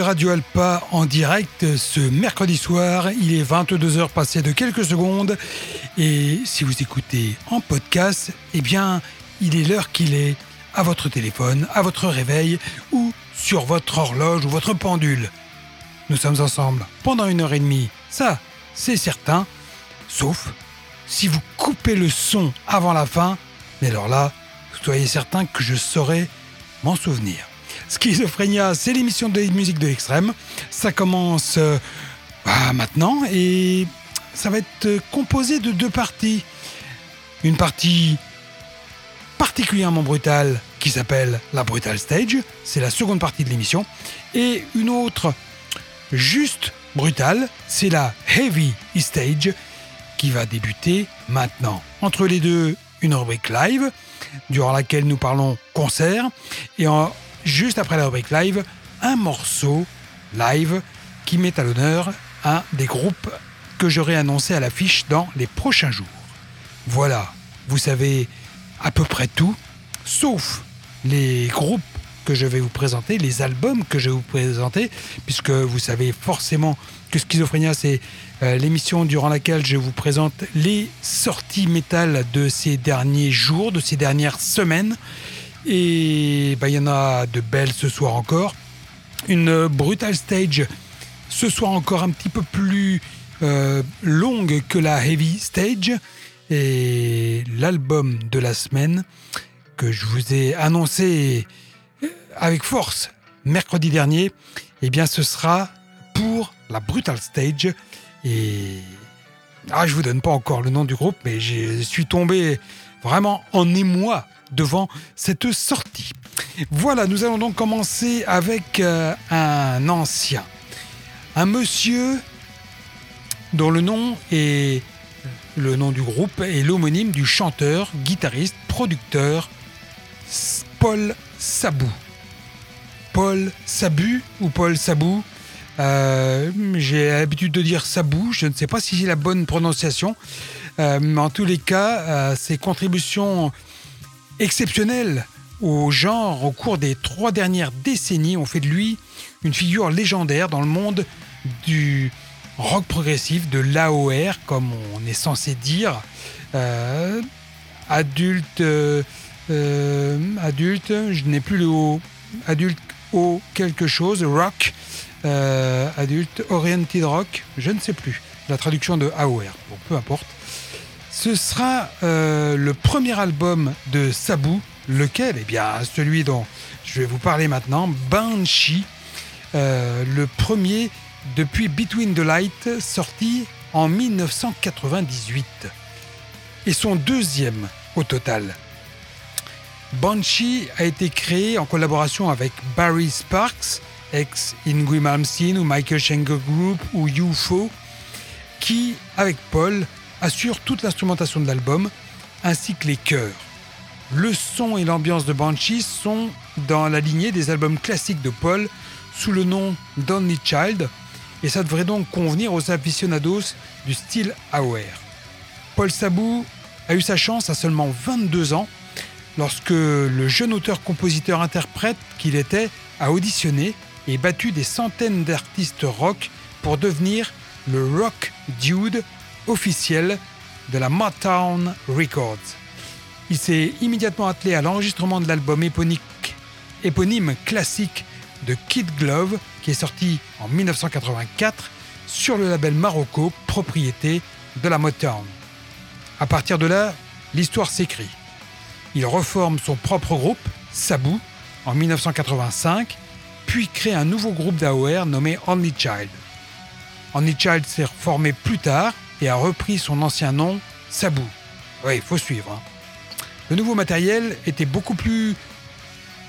Radio Alpa en direct ce mercredi soir, il est 22h passé de quelques secondes. Et si vous écoutez en podcast, eh bien, il est l'heure qu'il est à votre téléphone, à votre réveil ou sur votre horloge ou votre pendule. Nous sommes ensemble pendant une heure et demie, ça, c'est certain. Sauf si vous coupez le son avant la fin, mais alors là, soyez certain que je saurai m'en souvenir. Schizophrénia, c'est l'émission de musique de l'extrême. Ça commence euh, bah, maintenant et ça va être composé de deux parties. Une partie particulièrement brutale qui s'appelle la Brutal Stage, c'est la seconde partie de l'émission, et une autre juste brutale, c'est la Heavy Stage qui va débuter maintenant. Entre les deux, une rubrique live durant laquelle nous parlons concert et en, juste après la rubrique live, un morceau live qui met à l'honneur un des groupes que j'aurai annoncé à l'affiche dans les prochains jours. Voilà, vous savez à peu près tout, sauf les groupes que je vais vous présenter, les albums que je vais vous présenter, puisque vous savez forcément que Schizophrénia, c'est euh, l'émission durant laquelle je vous présente les sorties métal de ces derniers jours, de ces dernières semaines. Et bah, il y en a de belles ce soir encore. Une Brutal Stage ce soir encore un petit peu plus euh, longue que la Heavy Stage. Et l'album de la semaine que je vous ai annoncé avec force mercredi dernier, eh bien ce sera pour la Brutal Stage. Et ah, je vous donne pas encore le nom du groupe, mais je suis tombé vraiment en émoi devant cette sortie. Voilà, nous allons donc commencer avec euh, un ancien, un monsieur dont le nom est le nom du groupe est l'homonyme du chanteur, guitariste, producteur Paul Sabou. Paul Sabu ou Paul Sabou. Euh, j'ai l'habitude de dire Sabou, je ne sais pas si c'est la bonne prononciation, euh, mais en tous les cas, ses contributions exceptionnelles au genre au cours des trois dernières décennies ont fait de lui une figure légendaire dans le monde du rock progressif, de l'AOR, comme on est censé dire. adulte, adulte, je n'ai plus le haut. Adulte quelque chose, rock, euh, adulte, oriented rock, je ne sais plus, la traduction de AOR, bon, peu importe. Ce sera euh, le premier album de Sabu, lequel? Eh bien, celui dont je vais vous parler maintenant, Banshee, euh, le premier depuis Between the Light, sorti en 1998. Et son deuxième au total, Banshee a été créé en collaboration avec Barry Sparks, ex Ingrid Malmsteen ou Michael Schenker Group ou UFO, qui, avec Paul, assure toute l'instrumentation de l'album ainsi que les chœurs. Le son et l'ambiance de Banshee sont dans la lignée des albums classiques de Paul sous le nom d'Only Child et ça devrait donc convenir aux aficionados du style AOR. Paul Sabou a eu sa chance à seulement 22 ans lorsque le jeune auteur-compositeur-interprète qu'il était a auditionné et battu des centaines d'artistes rock pour devenir le rock dude officiel de la Motown Records. Il s'est immédiatement attelé à l'enregistrement de l'album éponyme classique de Kid Glove qui est sorti en 1984 sur le label Marocco, propriété de la Motown. À partir de là, l'histoire s'écrit. Il reforme son propre groupe, Sabu, en 1985, puis crée un nouveau groupe d'AOR nommé Only Child. Only Child s'est reformé plus tard a repris son ancien nom, Sabu. Oui, il faut suivre. Hein. Le nouveau matériel était beaucoup plus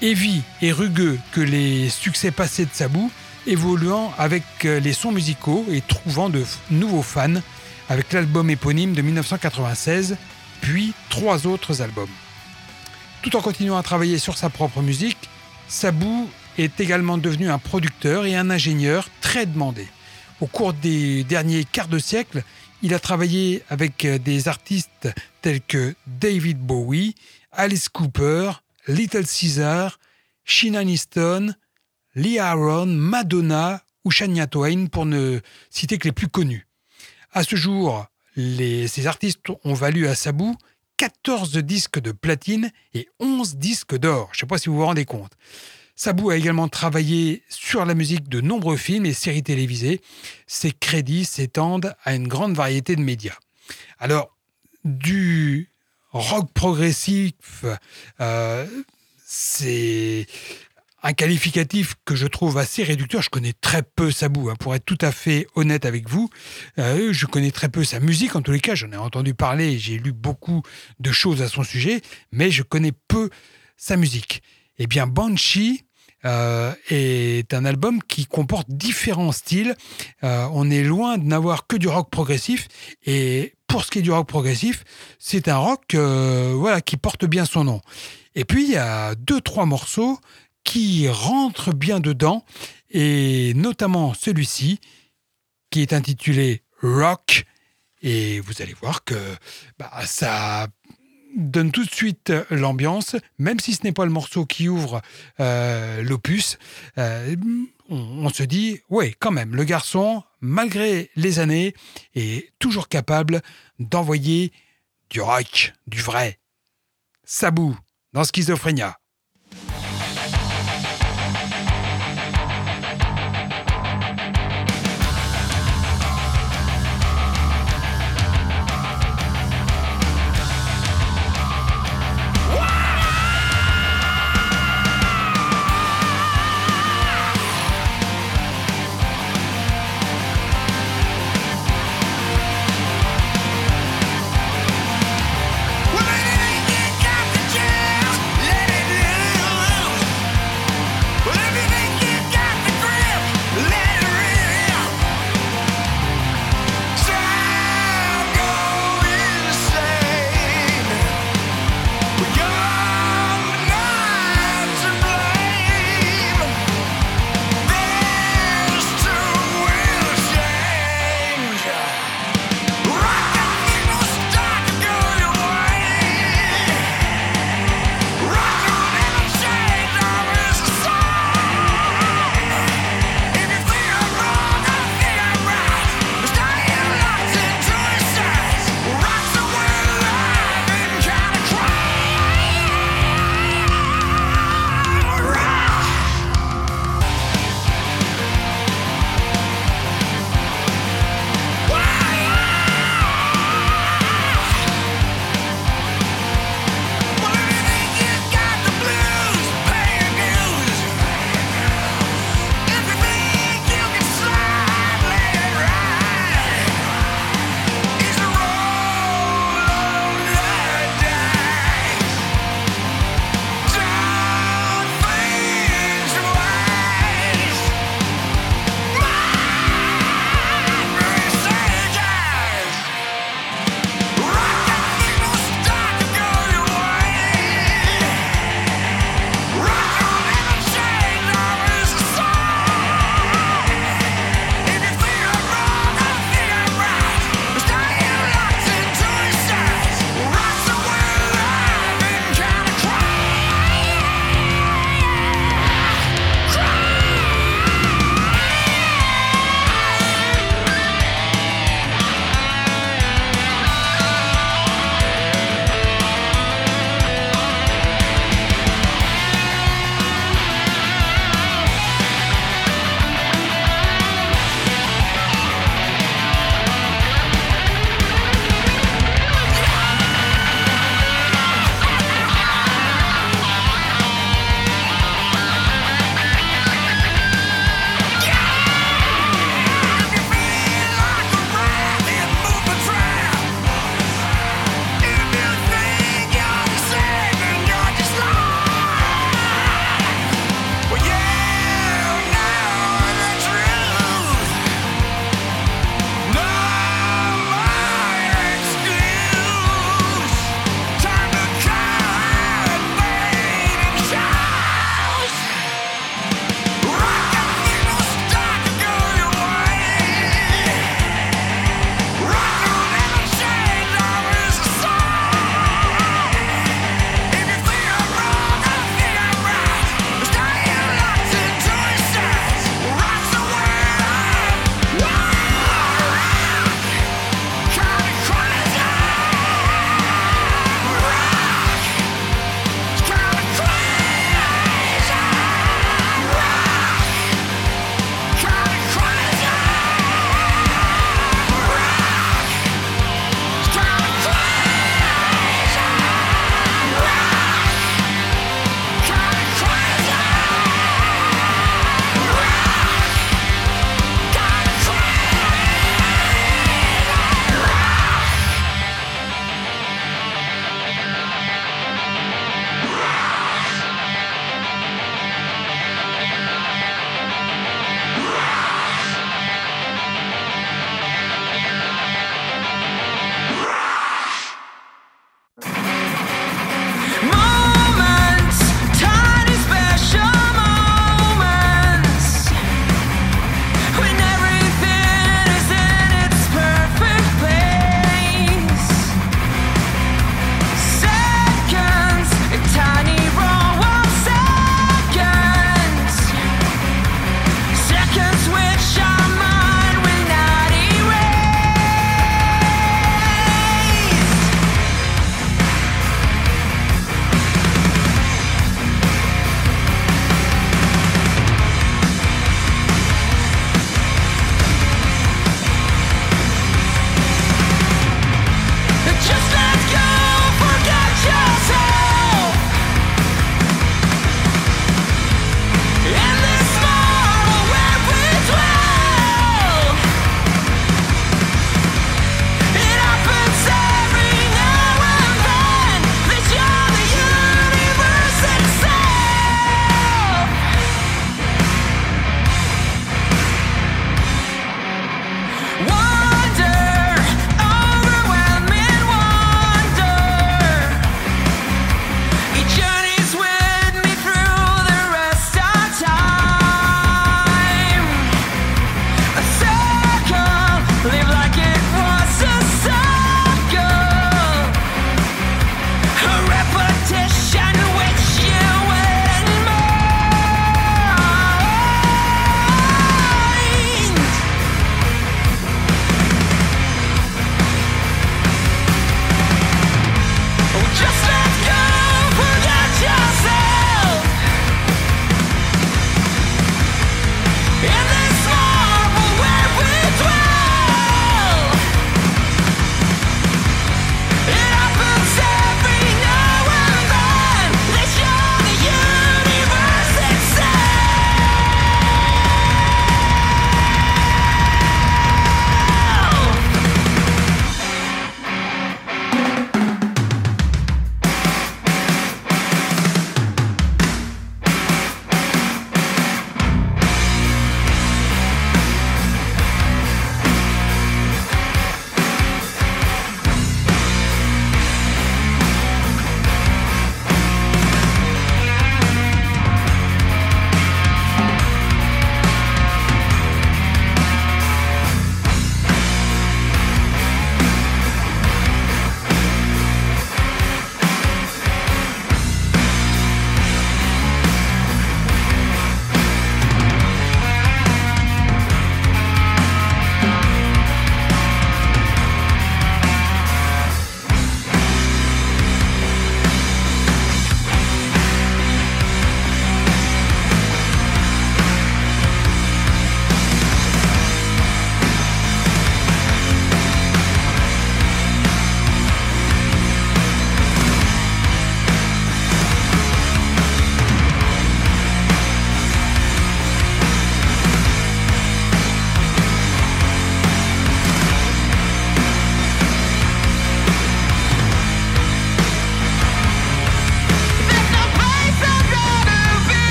heavy et rugueux que les succès passés de Sabu, évoluant avec euh, les sons musicaux et trouvant de nouveaux fans avec l'album éponyme de 1996, puis trois autres albums. Tout en continuant à travailler sur sa propre musique, Sabou est également devenu un producteur et un ingénieur très demandé. Au cours des derniers quarts de siècle, il a travaillé avec des artistes tels que David Bowie, Alice Cooper, Little Caesar, Sheena Easton, Lee Aaron, Madonna ou Shania Twain pour ne citer que les plus connus. À ce jour, ces artistes ont valu à Sabou 14 disques de platine et 11 disques d'or. Je ne sais pas si vous vous rendez compte. Sabou a également travaillé sur la musique de nombreux films et séries télévisées. Ses crédits s'étendent à une grande variété de médias. Alors, du rock progressif, euh, c'est un qualificatif que je trouve assez réducteur. Je connais très peu Sabou, hein, pour être tout à fait honnête avec vous. Euh, je connais très peu sa musique, en tous les cas, j'en ai entendu parler, j'ai lu beaucoup de choses à son sujet, mais je connais peu sa musique. Eh bien, Banshee euh, est un album qui comporte différents styles. Euh, on est loin de n'avoir que du rock progressif. Et pour ce qui est du rock progressif, c'est un rock voilà, qui porte bien son nom. Et puis, il y a deux, trois morceaux qui rentrent bien dedans, et notamment celui-ci, qui est intitulé Rock. Et vous allez voir que bah, ça donne tout de suite l'ambiance, même si ce n'est pas le morceau qui ouvre euh, l'opus. Euh, on, se dit, ouais, quand même, le garçon, malgré les années, est toujours capable d'envoyer du rock, du vrai. Sabou dans Schizophrénia.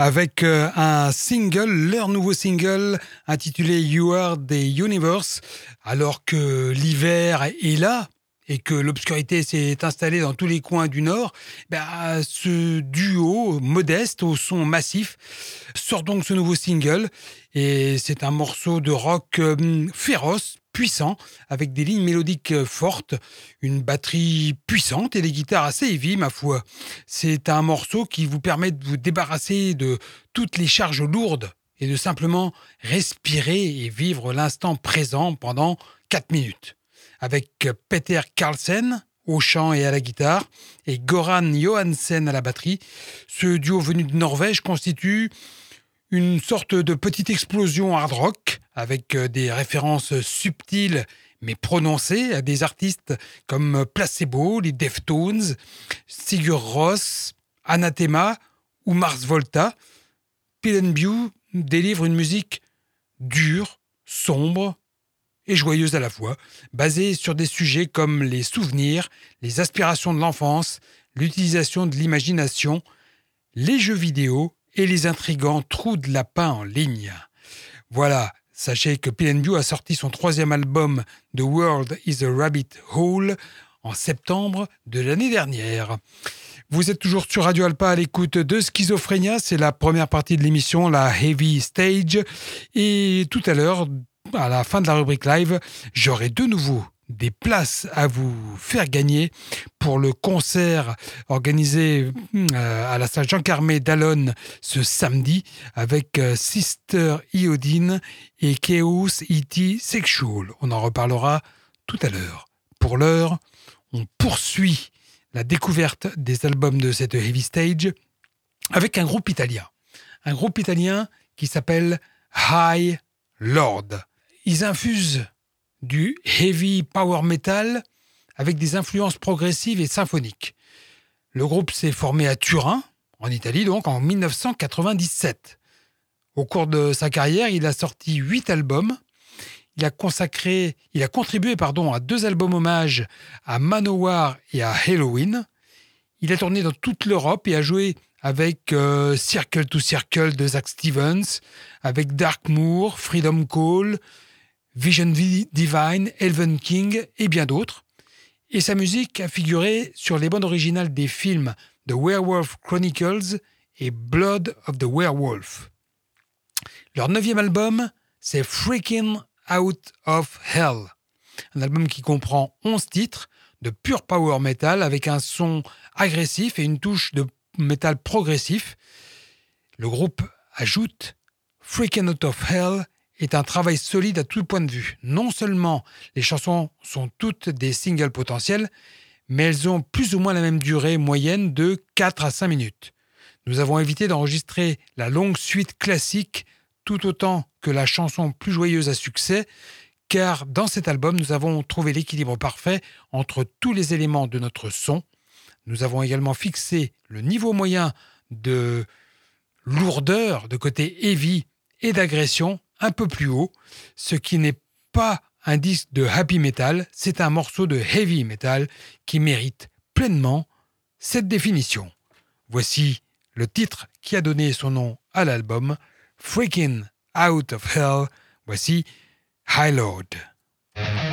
Avec euh, un single, leur nouveau single intitulé You Are the Universe, alors que l'hiver est là et que l'obscurité s'est installée dans tous les coins du Nord, bah, ce duo modeste au son massif sort donc ce nouveau single. Et c'est un morceau de rock euh, féroce, puissant, avec des lignes mélodiques euh, fortes, une batterie puissante et des guitares assez heavy, ma foi. C'est un morceau qui vous permet de vous débarrasser de toutes les charges lourdes et de simplement respirer et vivre l'instant présent pendant 4 minutes. Avec Peter Carlsen au chant et à la guitare et Goran Johansen à la batterie, ce duo venu de Norvège constitue une sorte de petite explosion hard rock avec euh, des références subtiles mais prononcées à des artistes comme Placebo, les Deftones, Sigur Ross, Anathema ou Mars Volta. Pillenview délivre une musique dure, sombre et joyeuse à la fois, basée sur des sujets comme les souvenirs, les aspirations de l'enfance, l'utilisation de l'imagination, les jeux vidéo et les intrigants trous de lapin en ligne. Voilà, sachez que PNB a sorti son troisième album The World is a Rabbit Hole en septembre de l'année dernière. Vous êtes toujours sur Radio Alpa à l'écoute de Schizophrénia, c'est la première partie de l'émission, la Heavy Stage. Et tout à l'heure, à la fin de la rubrique live, j'aurai de nouveau des places à vous faire gagner pour le concert organisé euh, à la salle Jean Carmé d'Alonne ce samedi avec euh, Sister Iodine et Chaos E.T. Sexual. On en reparlera tout à l'heure. Pour l'heure, on poursuit la découverte des albums de cette Heavy Stage avec un groupe italien. Un groupe italien qui s'appelle High Lord. Ils infusent du heavy power metal avec des influences progressives et symphoniques. Le groupe s'est formé à Turin, en Italie donc, en 1997. Au cours de sa carrière, il a sorti huit albums. Il a consacré, il a contribué pardon, à deux albums hommages à Manowar et à Halloween. Il a tourné dans toute l'Europe et a joué avec euh, Circle to Circle de Zach Stevens, avec Dark Moor, Freedom Call, Vision Divine, Elven King et bien d'autres. Et sa musique a figuré sur les bandes originales des films The Werewolf Chronicles et Blood of the Werewolf. Leur neuvième album, c'est Freaking Out of Hell, un album qui comprend 11 titres de pure power metal avec un son agressif et une touche de métal progressif. Le groupe ajoute Freaking Out of Hell est un travail solide à tout point de vue. Non seulement les chansons sont toutes des singles potentiels, mais elles ont plus ou moins la même durée moyenne de 4 à 5 minutes. Nous avons évité d'enregistrer la longue suite classique tout autant que la chanson plus joyeuse à succès, car dans cet album, nous avons trouvé l'équilibre parfait entre tous les éléments de notre son. Nous avons également fixé le niveau moyen de lourdeur, de côté heavy et d'agression un peu plus haut, ce qui n'est pas un disque de happy metal, c'est un morceau de heavy metal qui mérite pleinement cette définition. Voici le titre qui a donné son nom à l'album, Freaking Out of Hell. Voici High Lord.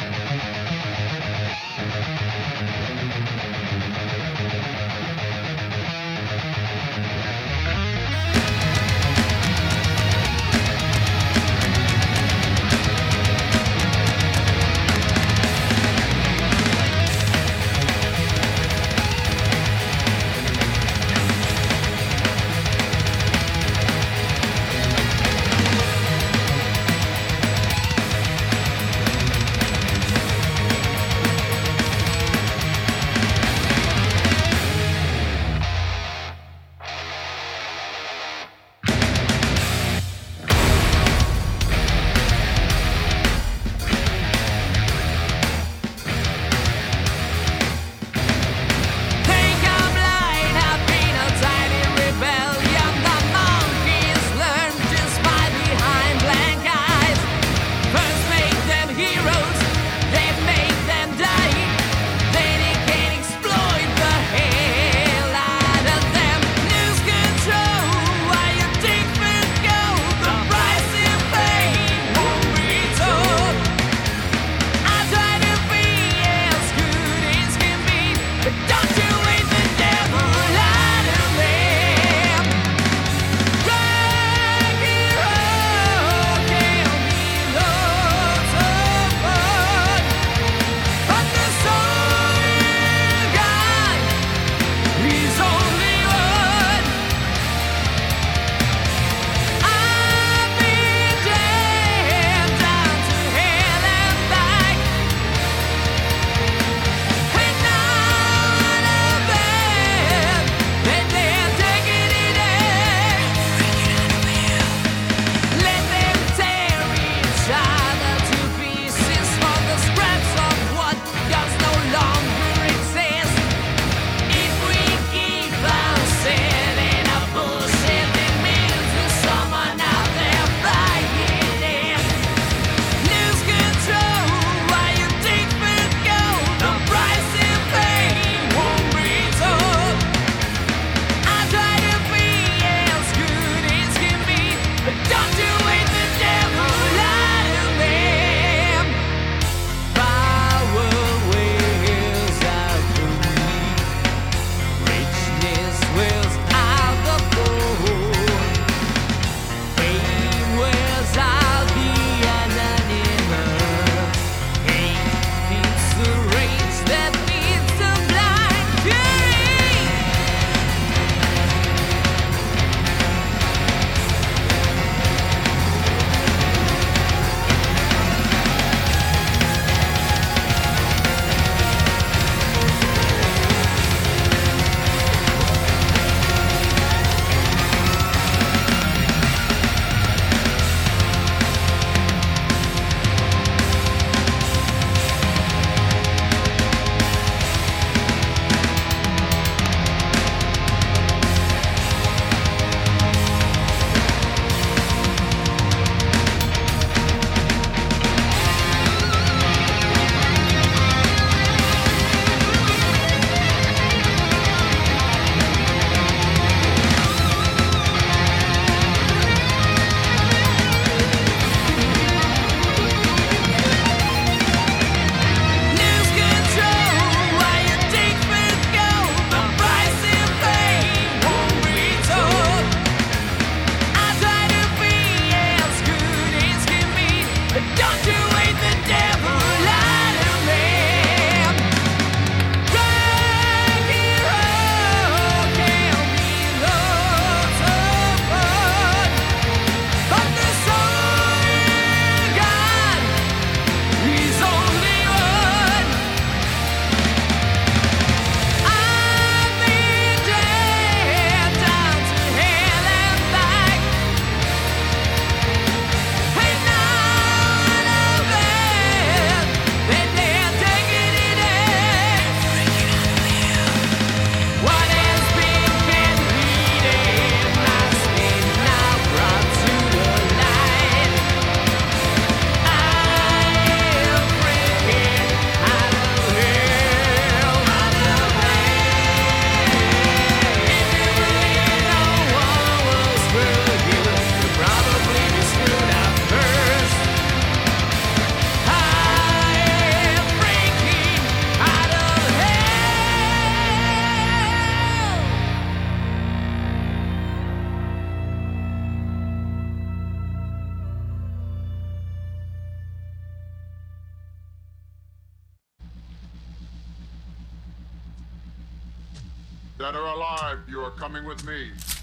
Me.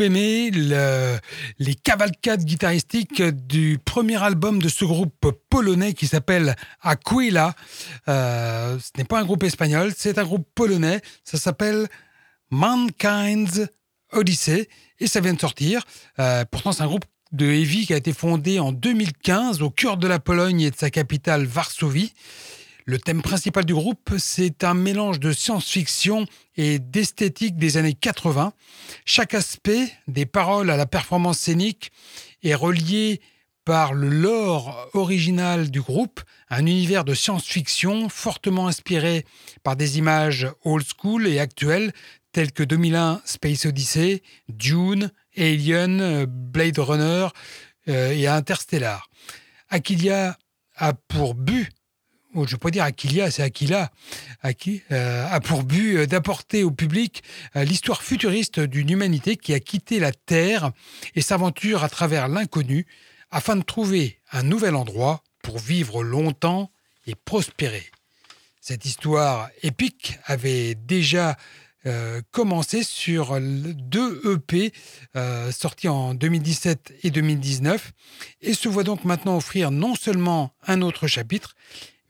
Aimé les cavalcades guitaristiques du premier album de ce groupe polonais qui s'appelle Aquila. Euh, ce n'est pas un groupe espagnol, c'est un groupe polonais. Ça s'appelle Mankind's Odyssey, et ça vient de sortir. Euh, pourtant, c'est un groupe de heavy qui a été fondé en 2015 au cœur de la Pologne et de sa capitale Varsovie. Le thème principal du groupe, c'est un mélange de science-fiction et d'esthétique des années 80. Chaque aspect, des paroles à la performance scénique, est relié par le lore original du groupe, un univers de science-fiction fortement inspiré par des images old school et actuelles telles que 2001 Space Odyssey, Dune, Alien, Blade Runner euh, et Interstellar. Aquilia a pour but je pas dire Aquilia, c'est Aquila, qui euh, a pour but euh, d'apporter au public l'histoire futuriste d'une humanité qui a quitté la Terre et s'aventure à travers l'inconnu afin de trouver un nouvel endroit pour vivre longtemps et prospérer. Cette histoire épique avait déjà euh, commencé sur deux EP euh, sortis en 2017 et 2019 et se voit donc maintenant offrir non seulement un autre chapitre,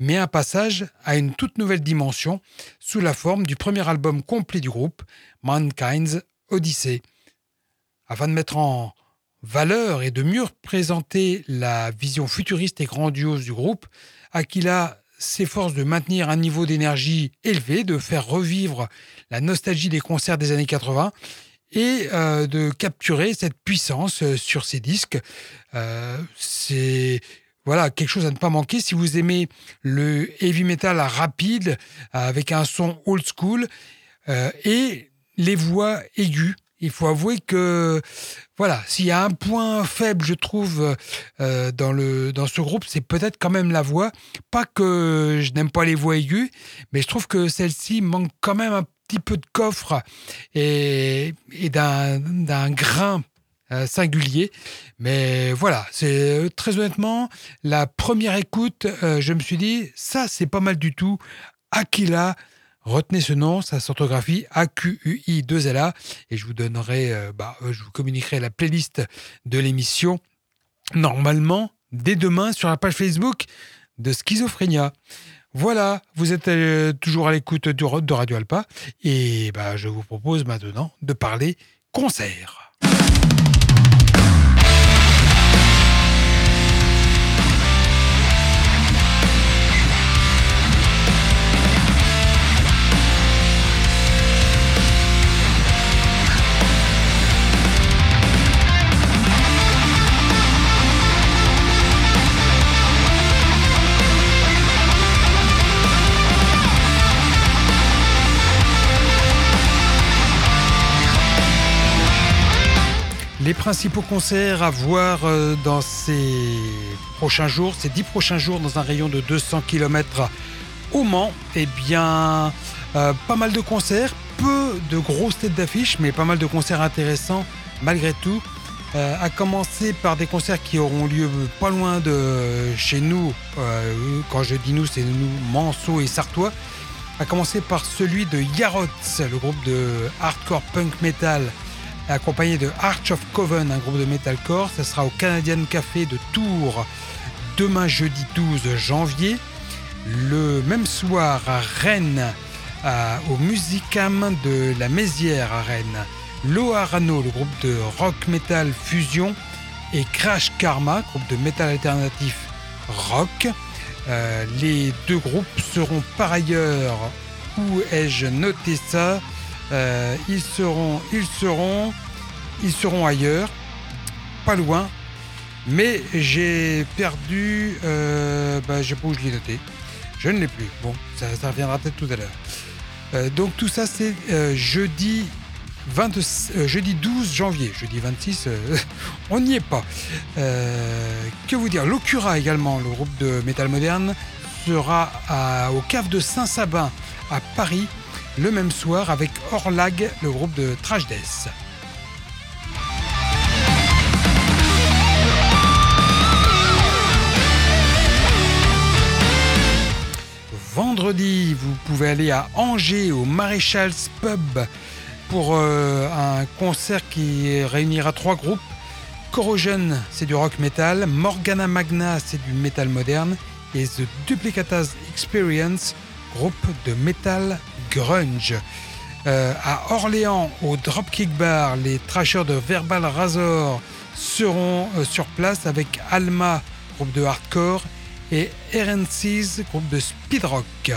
mais un passage à une toute nouvelle dimension sous la forme du premier album complet du groupe, Mankind's Odyssey. Afin de mettre en valeur et de mieux représenter la vision futuriste et grandiose du groupe, Aquila s'efforce de maintenir un niveau d'énergie élevé, de faire revivre la nostalgie des concerts des années 80 et euh, de capturer cette puissance euh, sur ses disques. Euh, c'est voilà quelque chose à ne pas manquer si vous aimez le heavy metal rapide avec un son old school et les voix aiguës il faut avouer que voilà, s'il y a un point faible, je trouve, euh, dans, le, dans ce groupe, c'est peut-être quand même la voix. Pas que je n'aime pas les voix aiguës, mais je trouve que celle-ci manque quand même un petit peu de coffre et, d'un grain euh, singulier. Mais voilà, c'est très honnêtement, la première écoute, euh, je me suis dit, ça, c'est pas mal du tout. Aquila, Retenez ce nom, sa s'orthographie A-Q-U-I-2-L-A et je vous donnerai, euh, bah, euh, je vous communiquerai la playlist de l'émission normalement dès demain sur la page Facebook de Schizophrénia. Voilà, vous êtes euh, toujours à l'écoute de Radio Alpa et bah, je vous propose maintenant de parler concert. Les principaux concerts à voir euh, dans ces prochains jours, ces dix prochains jours dans un rayon de 200 km au Mans, eh bien, euh, pas mal de concerts, peu de grosses têtes d'affiche, mais pas mal de concerts intéressants malgré tout. Euh, à commencer par des concerts qui auront lieu pas loin de chez nous. quand je dis nous, c'est nous, Manceau et Sartois. À commencer par celui de Yarots, le groupe de hardcore punk metal accompagné de Arch of Coven, un groupe de metalcore. Ça sera au Canadian Café de Tours demain jeudi 12 janvier. Le même soir à Rennes, au Musicam de la Mézière à Rennes, Loharano, le groupe de rock metal fusion, et Crash Karma, groupe de metal alternatif rock. Euh, les deux groupes seront par ailleurs, où ai-je noté ça? Euh, ils seront, ils seront, ils seront ailleurs, pas loin. Mais j'ai perdu, euh, bah, je sais pas où je l'ai noté. Je ne l'ai plus. Bon, ça, reviendra peut-être tout à l'heure. Euh, donc tout ça, c'est jeudi 20, jeudi 12 janvier, jeudi 26, on n'y est pas. que vous dire? Locura également, le groupe de métal moderne, sera au cave de Saint-Sabin à Paris le même soir avec Orlag, le groupe de Trash Death. Vendredi, vous pouvez aller à Angers au Maréchal's Pub pour euh, un concert qui réunira trois groupes. Corrosion, c'est du rock metal. Morgana Magna, c'est du metal moderne. Et The Duplicatas Experience, groupe de metal grunge. Euh, à Orléans, au Dropkick Bar, les trashers de Verbal Razor seront euh, sur place avec Alma, groupe de hardcore, et RNC's, groupe de speed rock.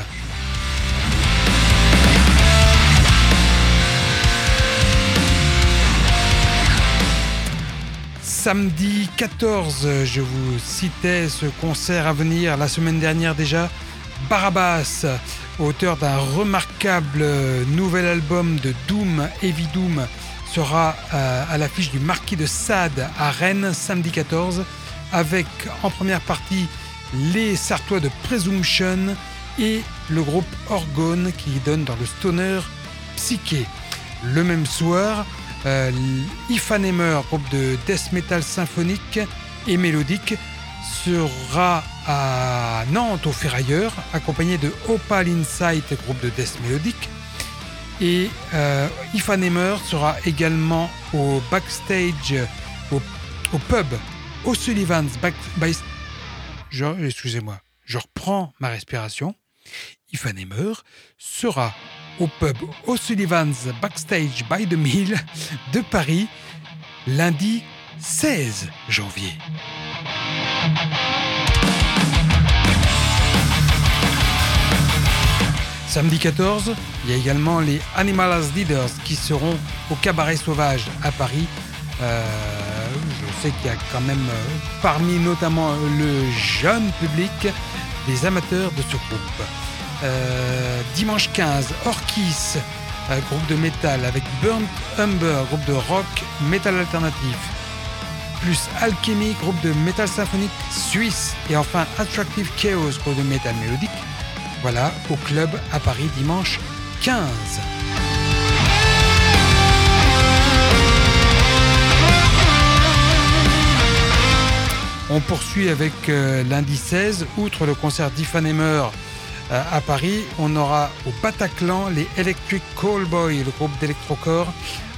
Samedi 14, je vous citais ce concert à venir la semaine dernière déjà. Barabas, auteur d'un remarquable nouvel album de Doom, Heavy Doom, sera euh, à l'affiche du Marquis de Sade à Rennes samedi 14, avec en première partie les Sartois de Presumption et le groupe Orgone qui donne dans le stoner Psyché. Le même soir, euh, Ifanemer, groupe de death metal symphonique et mélodique, sera à Nantes au Ferrailleur, accompagné de Opal Insight, groupe de death mélodique. Et euh, Ifanemer sera également au backstage, au, au pub O'Sullivan's Back, by, excusez-moi, je reprends ma respiration. Sera au pub O'Sullivan's Backstage by the Mill de Paris lundi 16 janvier. Samedi 14, il y a également les Animal as Leaders qui seront au Cabaret Sauvage à Paris. Euh, je sais qu'il y a quand même euh, parmi notamment le jeune public des amateurs de ce groupe. Euh, dimanche 15, Orkis, groupe de métal avec Burnt Humber, groupe de rock métal alternatif, plus Alchemy, groupe de métal symphonique suisse, et enfin Attractive Chaos, groupe de métal mélodique. Voilà, au club à Paris dimanche 15. On poursuit avec euh, lundi 16, outre le concert d'Ifanemer euh, à Paris, on aura au Bataclan les Electric Callboy, le groupe d'électrocore,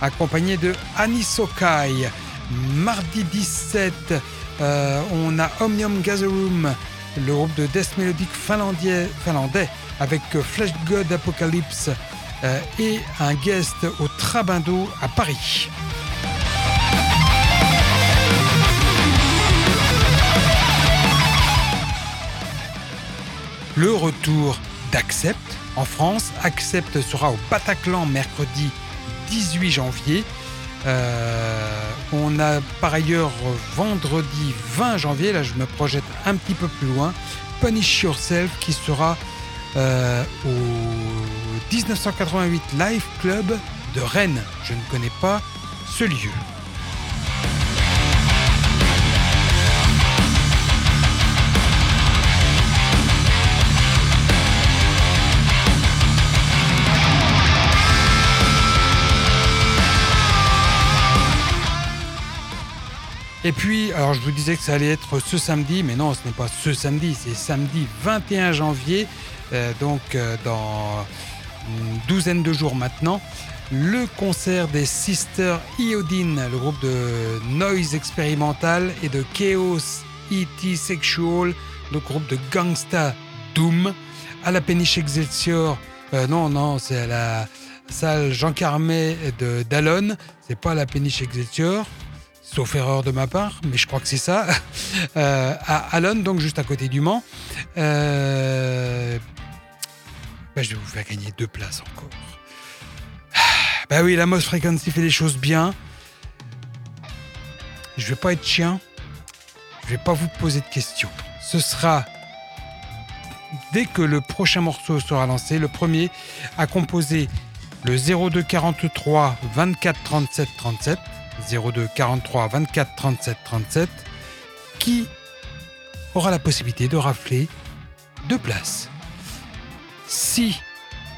accompagné de Anisokai. Mardi 17, euh, on a Omnium Gatherum, le groupe de death mélodique finlandais, finlandais avec Flash God Apocalypse et un guest au Trabindo à Paris. le retour d'Accept en France. Accept sera au Bataclan mercredi 18 janvier. Euh, on a par ailleurs vendredi 20 janvier, là je me projette un petit peu plus loin, Punish Yourself qui sera euh, au 1988 Live Club de Rennes. Je ne connais pas ce lieu. Et puis, alors je vous disais que ça allait être ce samedi, mais non, ce n'est pas ce samedi, c'est samedi 21 janvier, euh, donc euh, dans une douzaine de jours maintenant, le concert des Sisters Iodine, le groupe de noise expérimental, et de Chaos E.T. Sexual, le groupe de Gangsta Doom, à la péniche Excelsior. Euh, non, non, c'est à la salle Jean Carmet de Dallon, c'est pas à la péniche Excelsior sauf erreur de ma part, mais je crois que c'est ça, euh, à Alon, donc juste à côté du Mans. Euh, bah, je vais vous faire gagner deux places encore. Bah oui, la Moss Frequency fait les choses bien. Je vais pas être chien. Je vais pas vous poser de questions. Ce sera dès que le prochain morceau sera lancé, le premier à composer le 02 43 24 37 37 02 43 24 37 37 qui aura la possibilité de rafler deux places. Si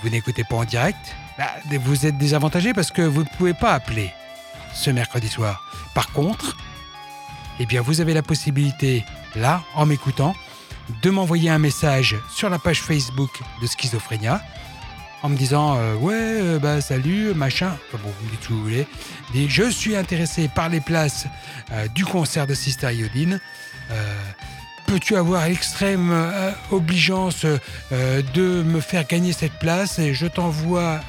vous n'écoutez pas en direct, bah, vous êtes désavantagé parce que vous ne pouvez pas appeler ce mercredi soir. Par contre, eh bien, vous avez la possibilité, là, en m'écoutant, de m'envoyer un message sur la page Facebook de Schizophrénia en me disant euh, ouais euh, bah salut machin enfin bon vous dites ce que vous voulez je suis intéressé par les places euh, du concert de Sister Iodine peux-tu avoir l'extrême obligeance de me faire gagner cette place? Et je t'envoie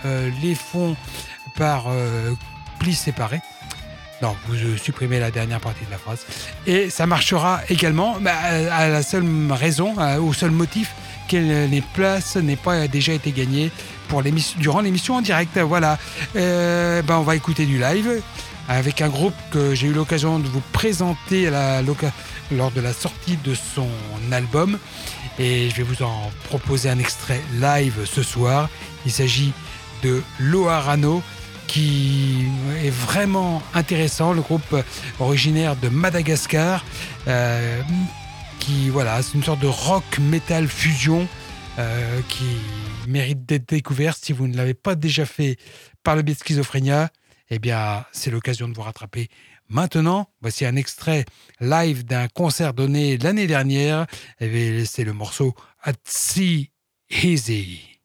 les fonds par plis séparés. Non, vous supprimez la dernière partie de la phrase. Et ça marchera également bah, à la seule raison, au seul motif que les places n'aient pas déjà été gagnées durant l'émission en direct. Voilà. ben on va écouter du live avec un groupe que j'ai eu l'occasion de vous présenter lors de la sortie de son album. Et je vais vous en proposer un extrait live ce soir. Il s'agit de Loarano qui est vraiment intéressant, le groupe originaire de Madagascar, euh, qui voilà, c'est une sorte de rock metal fusion euh, qui mérite d'être découvert si vous ne l'avez pas déjà fait par le biais de Schizophrénia eh bien, c'est l'occasion de vous rattraper. Maintenant, voici un extrait live d'un concert donné l'année dernière. Eh c'est le morceau At Sea Easy.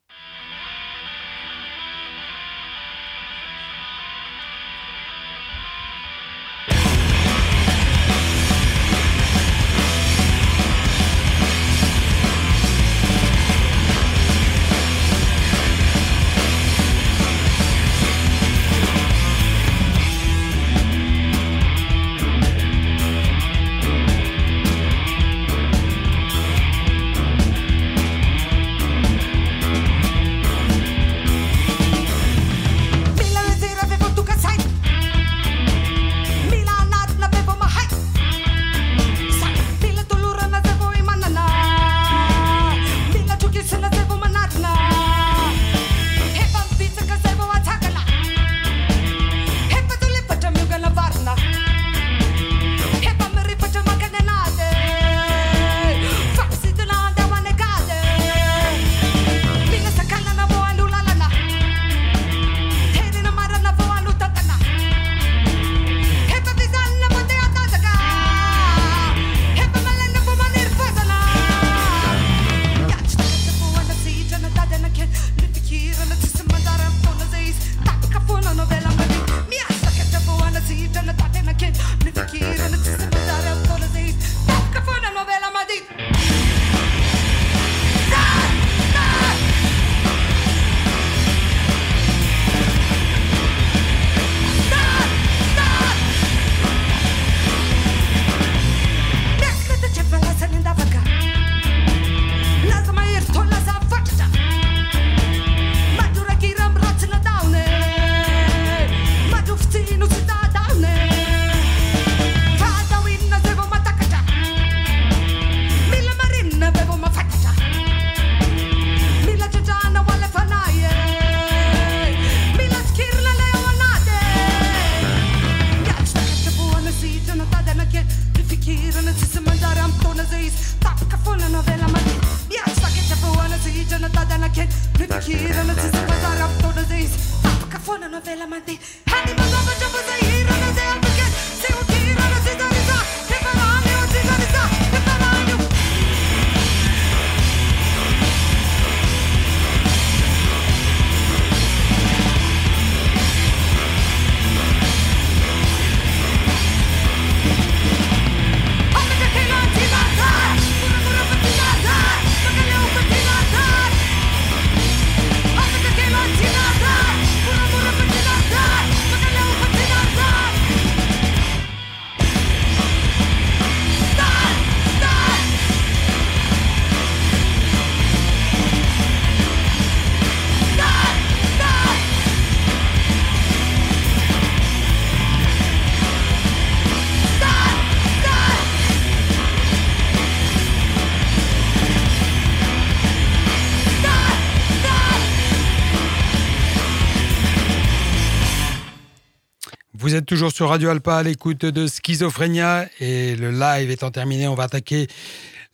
Vous êtes toujours sur Radio Alpa à l'écoute de Schizophrénia et le live étant terminé, on va attaquer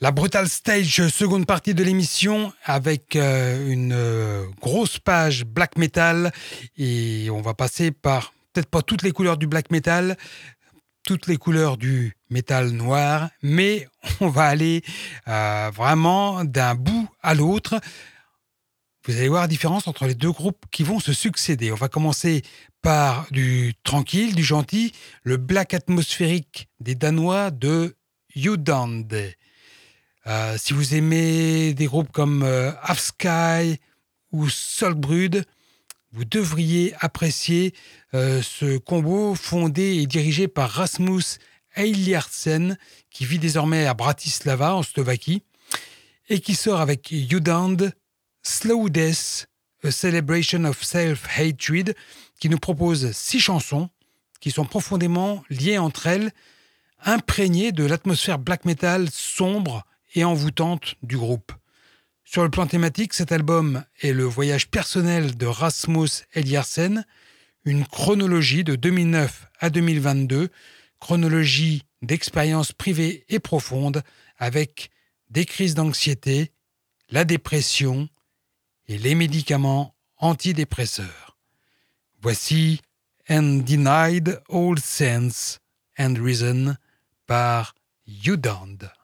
la Brutal Stage, seconde partie de l'émission avec euh, une euh, grosse page black metal et on va passer par peut-être pas toutes les couleurs du black metal, toutes les couleurs du métal noir, mais on va aller euh, vraiment d'un bout à l'autre. Vous allez voir la différence entre les deux groupes qui vont se succéder. On va commencer par du tranquille, du gentil, le black atmosphérique des Danois de Judande. Euh, si vous aimez des groupes comme euh, Half Sky ou Solbrud, vous devriez apprécier euh, ce combo fondé et dirigé par Rasmus Eiljarsen, qui vit désormais à Bratislava, en Slovaquie, et qui sort avec Judand, Slow Death, A Celebration of Self-Hatred, qui nous propose six chansons qui sont profondément liées entre elles, imprégnées de l'atmosphère black metal sombre et envoûtante du groupe. Sur le plan thématique, cet album est le voyage personnel de Rasmus Eliarsen, une chronologie de 2009 à 2022, chronologie d'expériences privées et profondes avec des crises d'anxiété, la dépression et les médicaments antidépresseurs. Voici And Denied All Sense and Reason par Udand.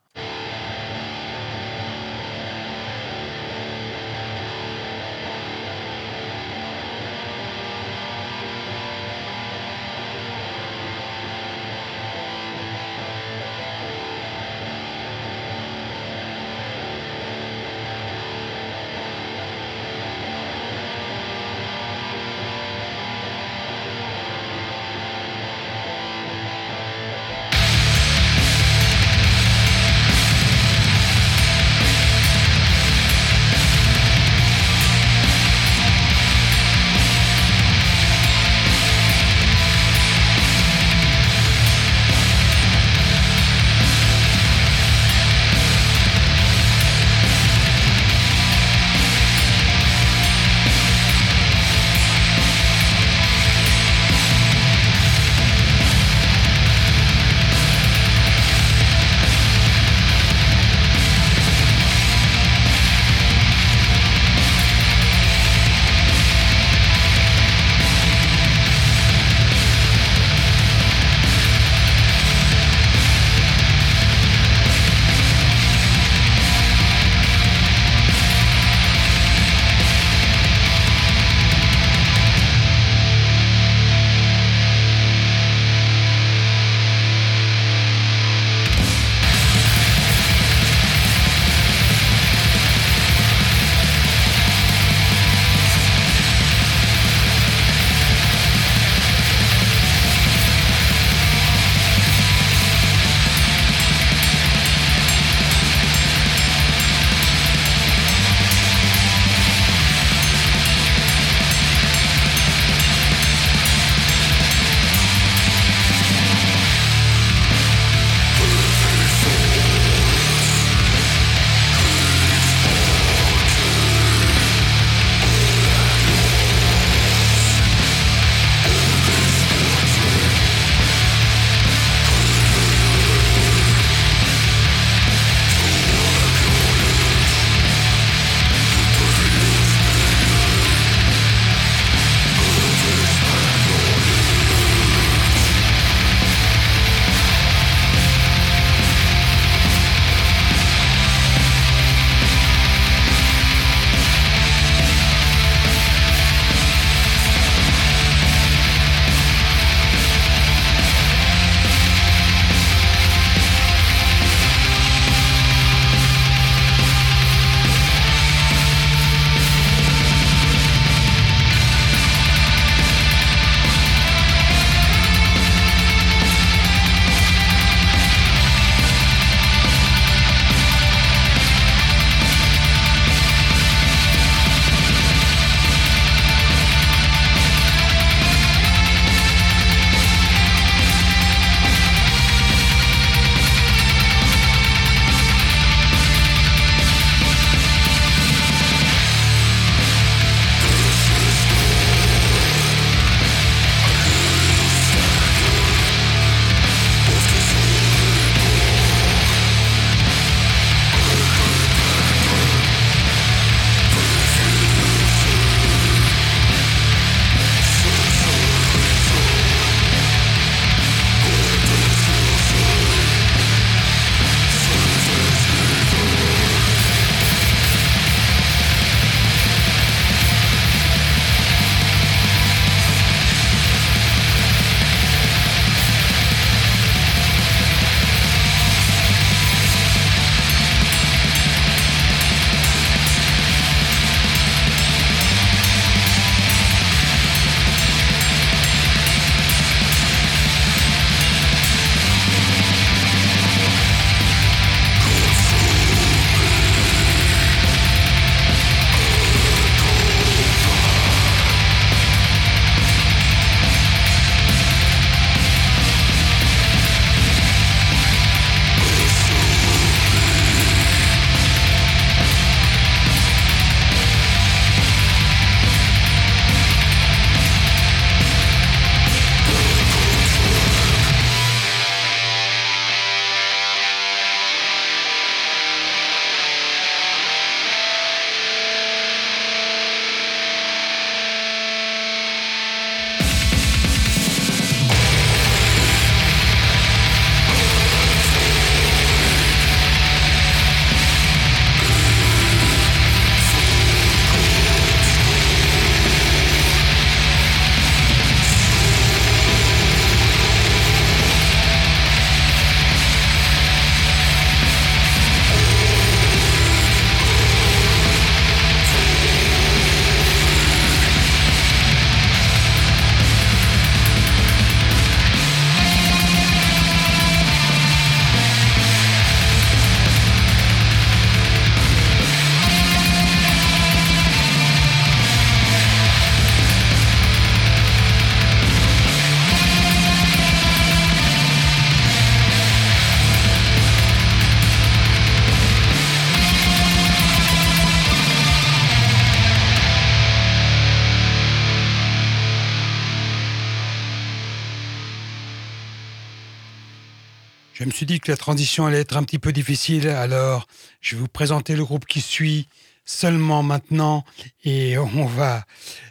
La transition allait être un petit peu difficile, alors je vais vous présenter le groupe qui suit seulement maintenant et on va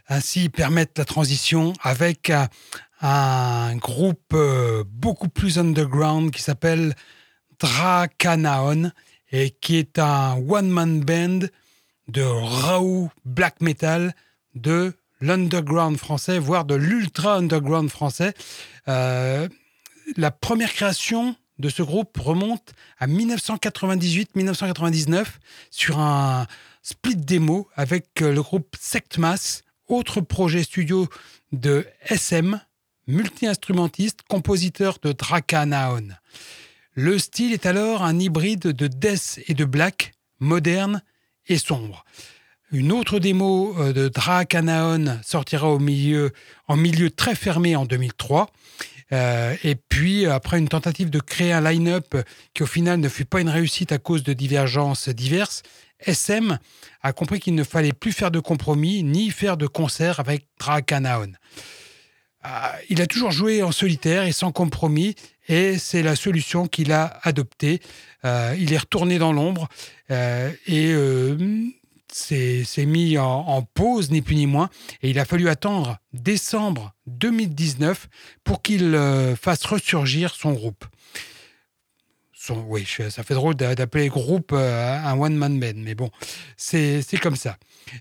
ainsi permettre la transition avec un, groupe euh, beaucoup plus underground qui s'appelle Dracanaon et qui est un one-man band de raw black metal de l'underground français, voire de l'ultra underground français. Euh, la première création de ce groupe remonte à 1998-1999 sur un split démo avec euh, le groupe Sectmas, autre projet studio de SM, multi-instrumentiste, compositeur de Dracanaon. Le style est alors un hybride de death et de black, moderne et sombre. Une autre démo euh, de Dracanaon sortira en milieu très fermé en 2003 euh, et puis, après une tentative de créer un line-up qui au final ne fut pas une réussite à cause de divergences diverses, SM a compris qu'il ne fallait plus faire de compromis ni faire de concert avec Drakanaon. Euh, il a toujours joué en solitaire et sans compromis, et c'est la solution qu'il a adoptée. Euh, il est retourné dans l'ombre et s'est mis en, pause, ni plus ni moins, et il a fallu attendre décembre 2019 pour qu'il euh, fasse ressurgir son groupe. Son, oui, ça fait drôle d'appeler groupe euh, un one-man band, mais bon, c'est comme ça.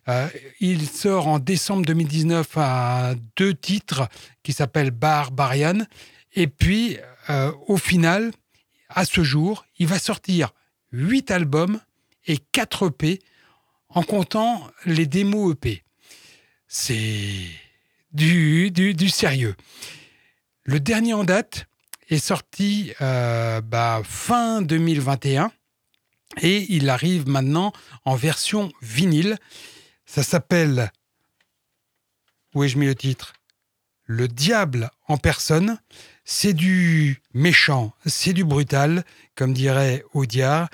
Euh, il sort en décembre 2019 à deux titres qui s'appellent Barbarian, et puis au final, à ce jour, il va sortir huit albums et quatre EP en comptant les démos EP. C'est du, du, sérieux. Le dernier en date est sorti euh, bah, fin 2021 et il arrive maintenant en version vinyle. Ça s'appelle, où ai-je mis le titre? Le diable en personne. C'est du méchant, c'est du brutal, comme dirait Audiard.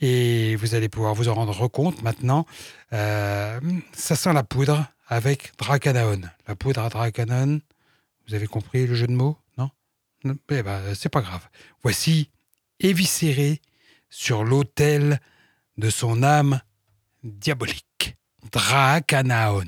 Et vous allez pouvoir vous en rendre compte maintenant. Euh, ça sent la poudre avec Dracanaon. La poudre à Dracanaon, vous avez compris le jeu de mots Non, eh ben, C'est pas grave. Voici éviscéré sur l'autel de son âme diabolique. Dracanaon.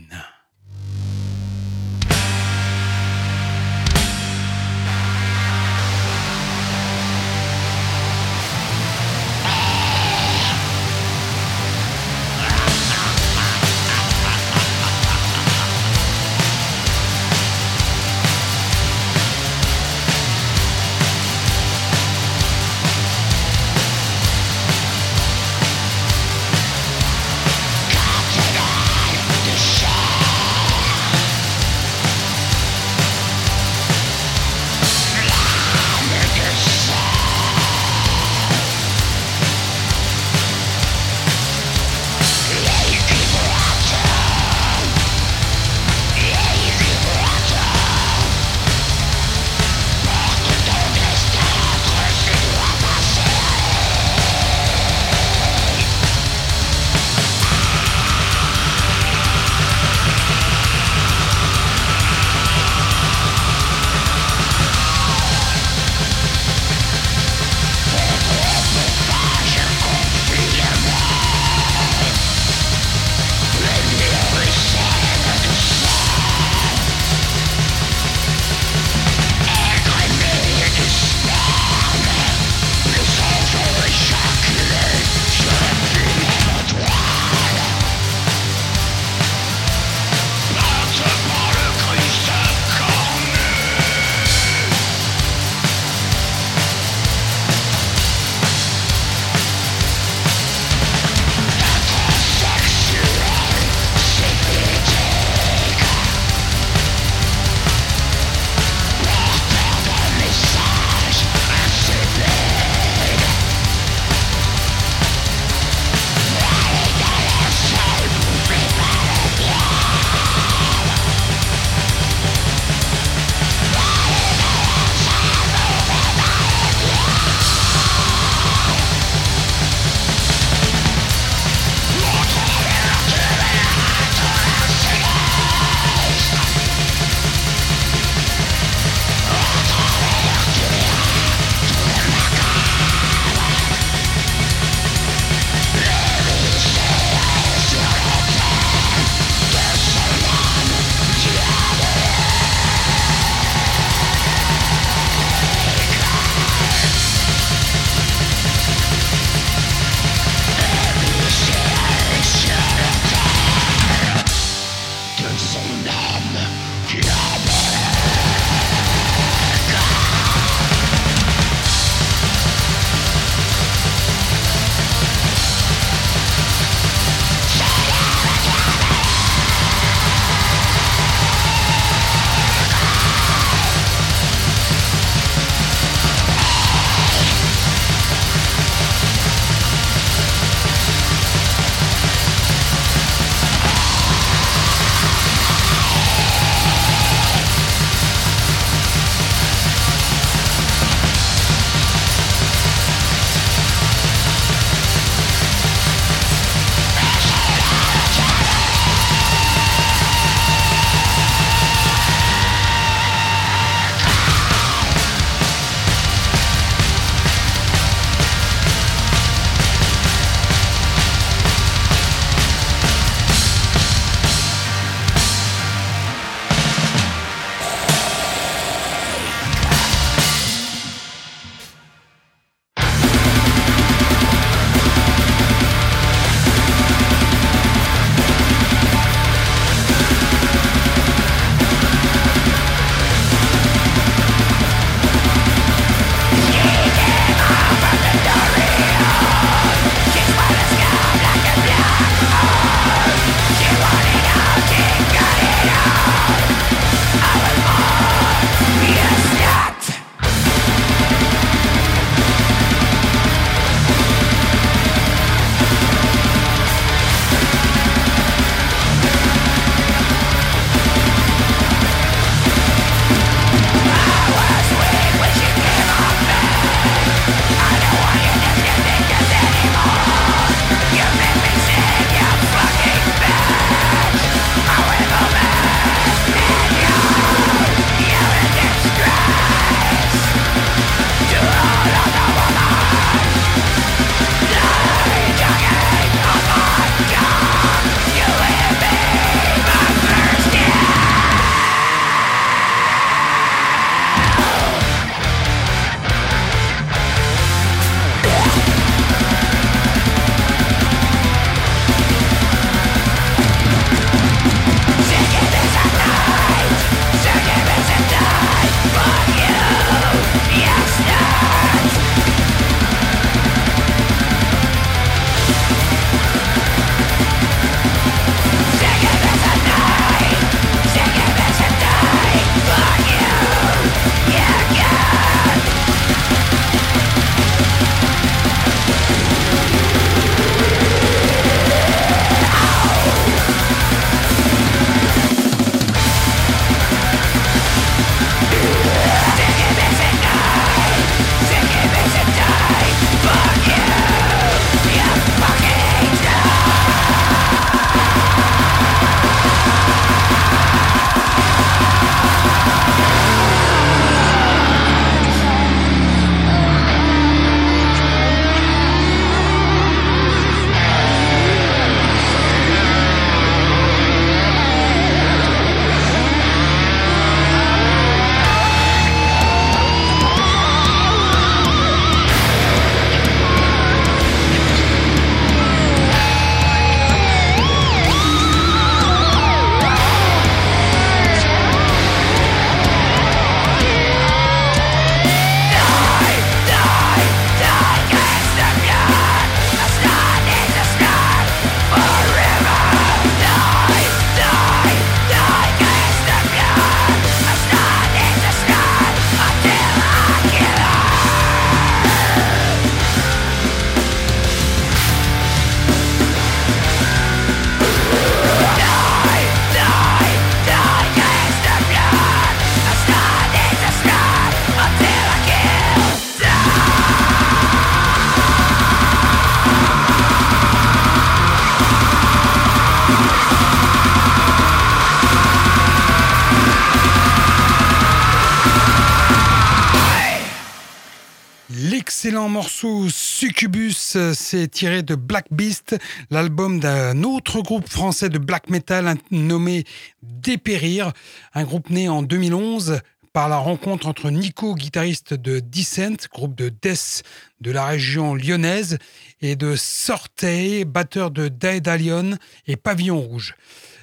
L'excellent morceau Succubus, s'est tiré de Black Beast, l'album d'un autre groupe français de black metal nommé Dépérir, un groupe né en 2011 par la rencontre entre Nico, guitariste de Descent, groupe de death de la région lyonnaise, et de Sortey, batteur de Daedalion et Pavillon Rouge.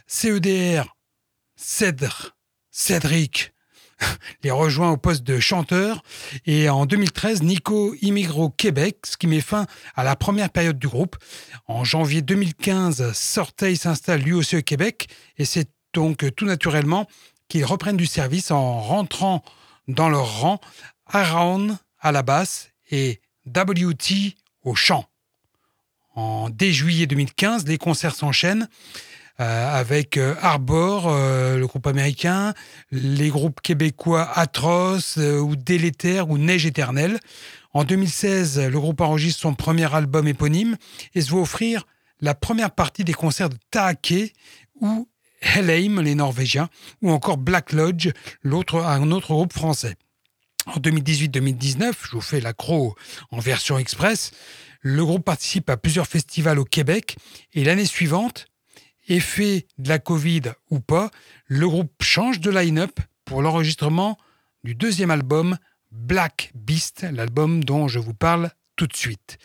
CEDR, Cédric, les rejoint au poste de chanteur et en 2013, Nico immigre au Québec, ce qui met fin à la première période du groupe. En janvier 2015, Sorteil s'installe lui aussi au Québec et c'est donc tout naturellement qu'ils reprennent du service en rentrant dans leur rang Aaron à la basse et WT au chant. En dès juillet 2015, les concerts s'enchaînent euh, avec euh, Arbor, euh, le groupe américain, les groupes québécois Atroce ou Délétère ou Neige éternelle. En 2016, le groupe enregistre son premier album éponyme et se voit offrir la première partie des concerts de Taake ou Helheim, les Norvégiens, ou encore Black Lodge, un autre groupe français. En 2018-2019, je vous fais l'accro en version express, le groupe participe à plusieurs festivals au Québec et l'année suivante, effet de la Covid ou pas, le groupe change de line-up pour l'enregistrement du deuxième album Black Beast, l'album dont je vous parle tout de suite.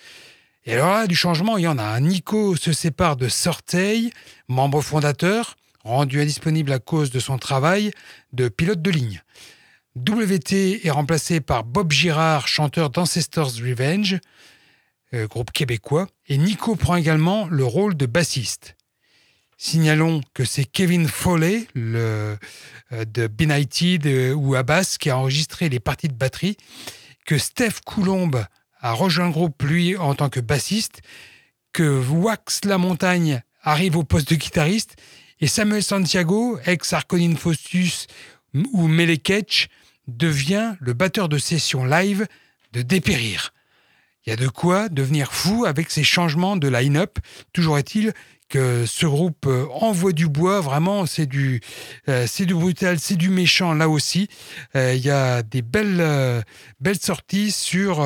Et alors là, du changement, il y en a. Nico se sépare de Sorteil, membre fondateur, rendu indisponible à cause de son travail de pilote de ligne. WT est remplacé par Bob Girard, chanteur d'Ancestors Revenge, euh, groupe québécois, et Nico prend également le rôle de bassiste. Signalons que c'est Kevin Foley le, euh, de Benighted ou Abbas qui a enregistré les parties de batterie, que Steph Coulombe a rejoint le groupe lui en tant que bassiste, que Wax La Montagne arrive au poste de guitariste et Samuel Santiago, ex-Arconine Faustus ou Meleketch, devient le batteur de session live de Dépérir. Il y a de quoi devenir fou avec ces changements de line-up. Toujours est-il ce groupe euh, envoie du bois, vraiment, c'est du, euh, c'est du brutal, c'est du méchant là aussi. Euh, il y a des belles, belles sorties sur,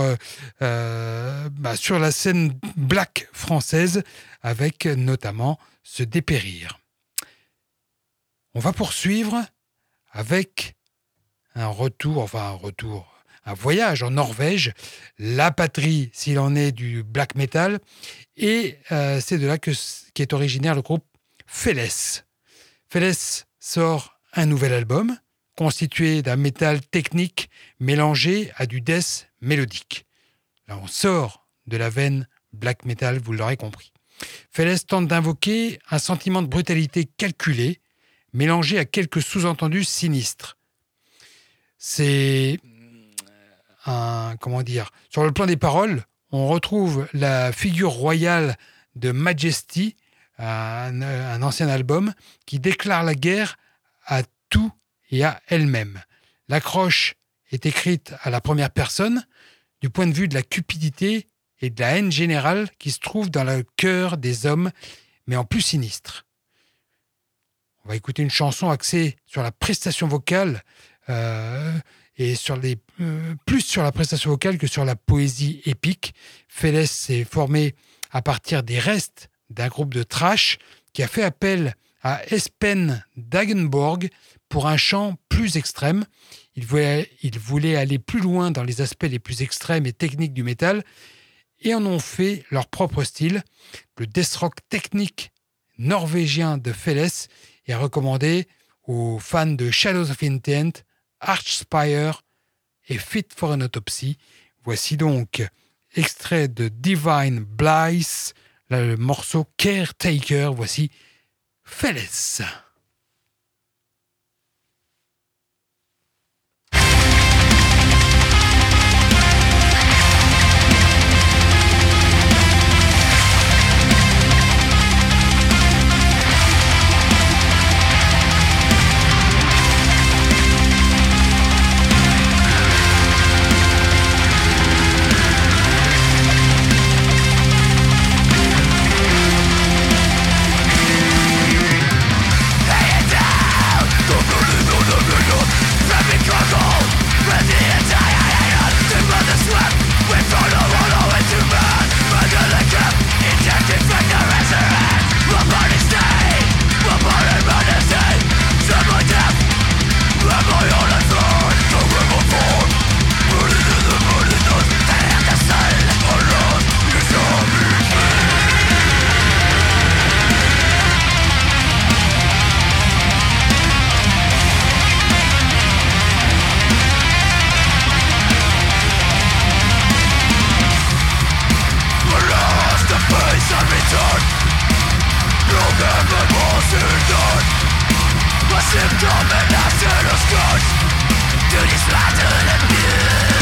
bah, sur la scène black française, avec notamment ce dépérir. On va poursuivre avec un retour, enfin un retour, un voyage en Norvège, la patrie s'il en est du black metal, et euh, c'est de là que qu'est originaire le groupe Feles. Feles sort un nouvel album constitué d'un métal technique mélangé à du death mélodique. Là, on sort de la veine black metal, vous l'aurez compris. Feles tente d'invoquer un sentiment de brutalité calculé, mélangé à quelques sous-entendus sinistres. C'est comment dire, sur le plan des paroles, on retrouve la figure royale de Majesty, un, un, ancien album, qui déclare la guerre à tout et à elle-même. L'accroche est écrite à la première personne, du point de vue de la cupidité et de la haine générale qui se trouve dans le cœur des hommes, mais en plus sinistre. On va écouter une chanson axée sur la prestation vocale euh, et sur les, euh, plus sur la prestation vocale que sur la poésie épique. Feles s'est formé à partir des restes d'un groupe de trash qui a fait appel à Espen Dagenborg pour un chant plus extrême. Il voulait, aller plus loin dans les aspects les plus extrêmes et techniques du métal et en ont fait leur propre style. Le death rock technique norvégien de Feles est recommandé aux fans de Shadows of Intent, Archspire et Fit for an Autopsy. Voici donc extrait de Divine Bliss, le morceau Caretaker. Voici Feles. Symptom and I turn of scars To this battle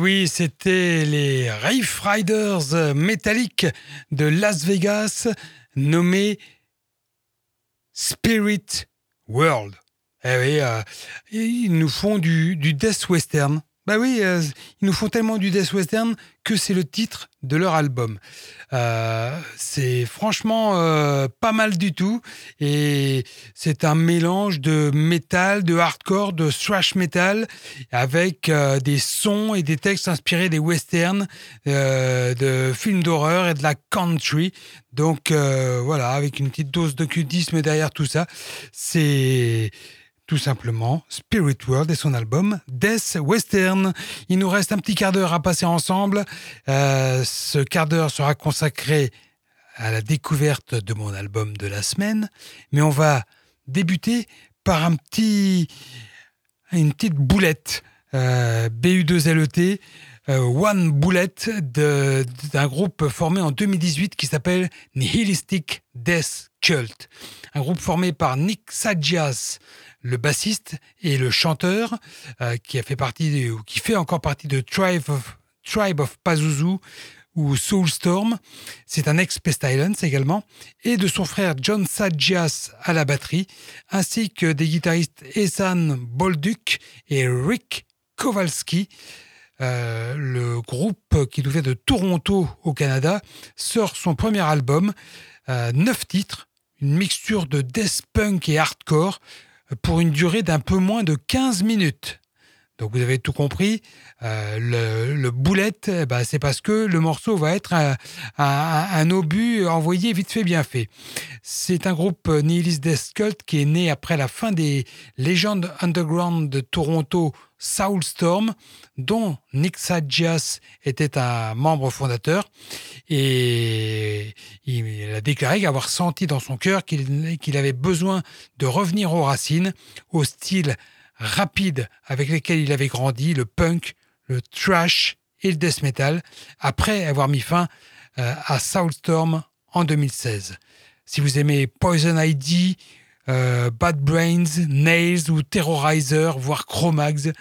oui, c'était les Rave Riders métalliques de Las Vegas, nommés Spirit World. Eh oui, euh, ils nous font du death western. Bah oui, euh, ils nous font tellement du death western que c'est le titre de leur album. Euh, c'est franchement euh, pas mal du tout et c'est un mélange de métal, de hardcore, de thrash metal avec des sons et des textes inspirés des westerns, de films d'horreur et de la country. Donc voilà, avec une petite dose d'occultisme derrière tout ça, c'est tout simplement Spirit World et son album Death Western. Il nous reste un petit quart d'heure à passer ensemble. Euh, ce quart d'heure sera consacré à la découverte de mon album de la semaine, mais on va débuter par un petit, une petite boulette euh, BU2LET. Euh, One Bullet d'un groupe formé en 2018 qui s'appelle Nihilistic Death Cult. Un groupe formé par Nick Sajias, le bassiste et le chanteur euh, qui a fait partie ou qui fait encore partie de Tribe of, Tribe of Pazuzu ou Soulstorm. C'est un ex-Pestilence également. Et de son frère John Sajias à la batterie, ainsi que des guitaristes Ethan Bolduc et Rick Kowalski. Euh, le groupe qui nous vient de Toronto au Canada sort son premier album, euh, neuf titres, une mixture de death punk et hardcore pour une durée d'un peu moins de 15 minutes. Donc vous avez tout compris, euh, le, le, boulette, eh ben, c'est parce que le morceau va être un, un, obus envoyé vite fait, bien fait. C'est un groupe Nihilist Death Cult qui est né après la fin des légendes underground de Toronto, Soulstorm, dont Nick Sajias était un membre fondateur. Et il a déclaré avoir senti dans son cœur qu'il avait besoin de revenir aux racines, au style rapide avec lesquels il avait grandi, le punk, le trash et le death metal, après avoir mis fin euh, à Soulstorm en 2016. Si vous aimez Poison ID, euh, Bad Brains, Nails ou Terrorizer, voire Chromags,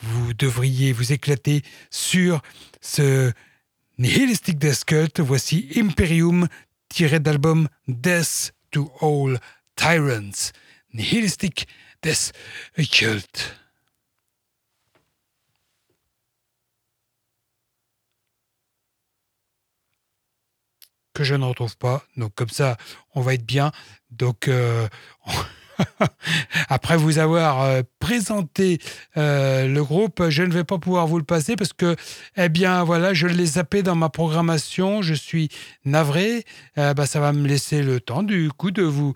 vous devriez vous éclater sur ce Nihilistic Death Cult. Voici Imperium, tiré d'album Death to All Tyrants. Nihilistic des Cult. Que je ne retrouve pas. Donc comme ça, on va être bien. Donc euh, après vous avoir euh, présenté euh, le groupe, je ne vais pas pouvoir vous le passer parce que, eh bien, voilà, je l'ai zappé dans ma programmation. Je suis navré. bah, ça va me laisser le temps, du coup, de vous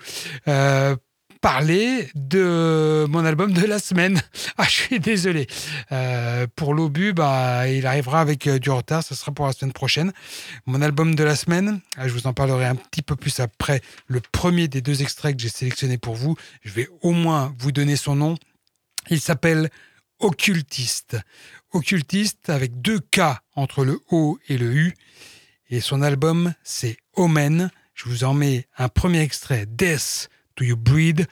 parler de mon album de la semaine. Ah, je suis désolé. Euh, pour l'obus, bah, il arrivera avec euh, du retard. Ce sera pour la semaine prochaine. Mon album de la semaine, ah, je vous en parlerai un petit peu plus après le premier des deux extraits que j'ai sélectionné pour vous. Je vais au moins vous donner son nom. Il s'appelle Occultiste. Occultiste avec deux K entre le O et le U. Et son album, c'est Omen. Je vous en mets un premier extrait, Death You Breed.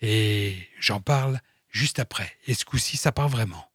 Et j'en parle juste après. Et ce coup-ci, ça part vraiment.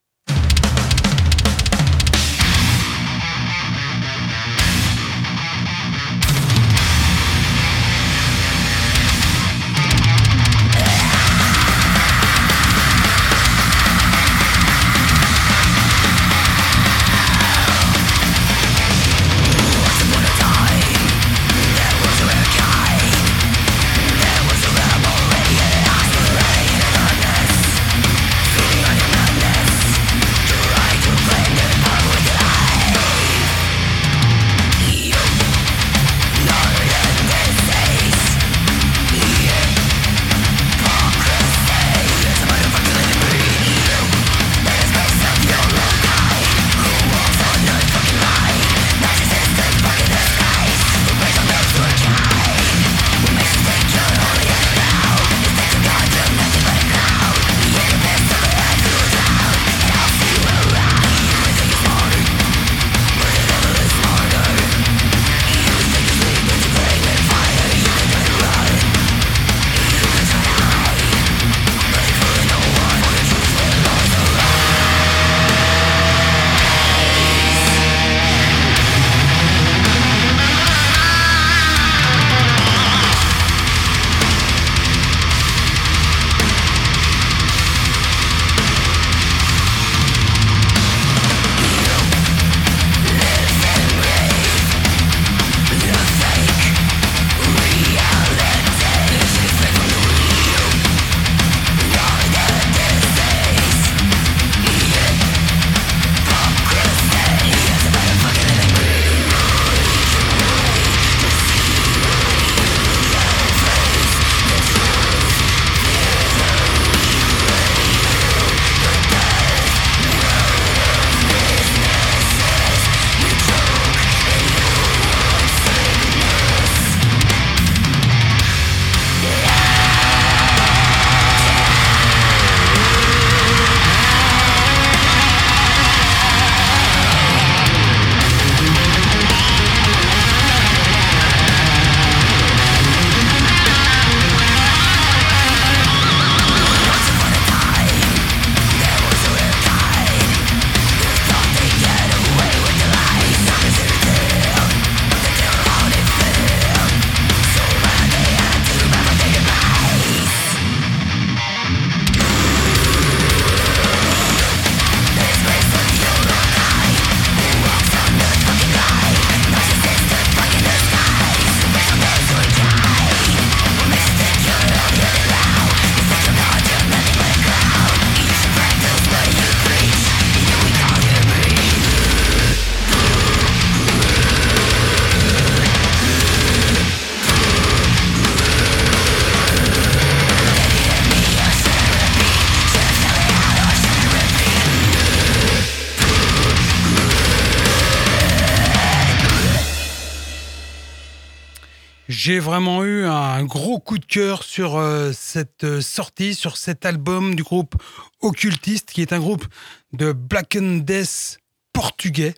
J'ai vraiment eu un gros coup de cœur sur euh, cette euh, sortie, sur cet album du groupe Occultiste, qui est un groupe de Black Death portugais,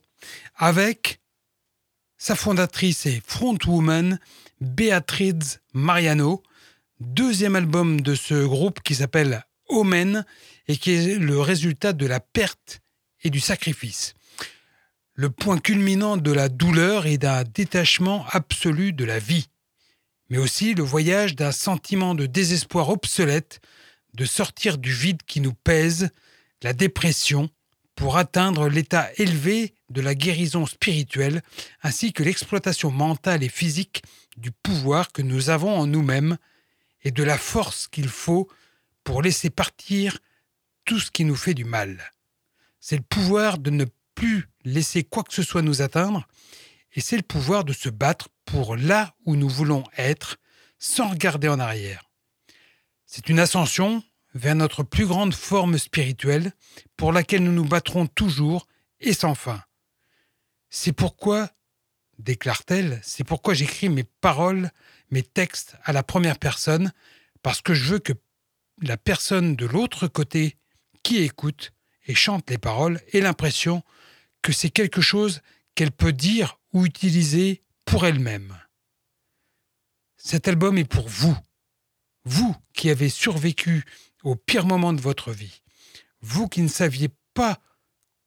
avec sa fondatrice et frontwoman Beatriz Mariano, deuxième album de ce groupe qui s'appelle Omen et qui est le résultat de la perte et du sacrifice. Le point culminant de la douleur et d'un détachement absolu de la vie, mais aussi le voyage d'un sentiment de désespoir obsolète, de sortir du vide qui nous pèse, la dépression, pour atteindre l'état élevé de la guérison spirituelle, ainsi que l'exploitation mentale et physique du pouvoir que nous avons en nous-mêmes et de la force qu'il faut pour laisser partir tout ce qui nous fait du mal. C'est le pouvoir de ne plus laisser quoi que ce soit nous atteindre, et c'est le pouvoir de se battre pour là où nous voulons être, sans regarder en arrière. C'est une ascension vers notre plus grande forme spirituelle, pour laquelle nous nous battrons toujours et sans fin. C'est pourquoi, déclare-t-elle, c'est pourquoi j'écris mes paroles, mes textes à la première personne, parce que je veux que la personne de l'autre côté qui écoute et chante les paroles ait l'impression que c'est quelque chose qu'elle peut dire ou utiliser pour elle-même. Cet album est pour vous, vous qui avez survécu au pire moment de votre vie, vous qui ne saviez pas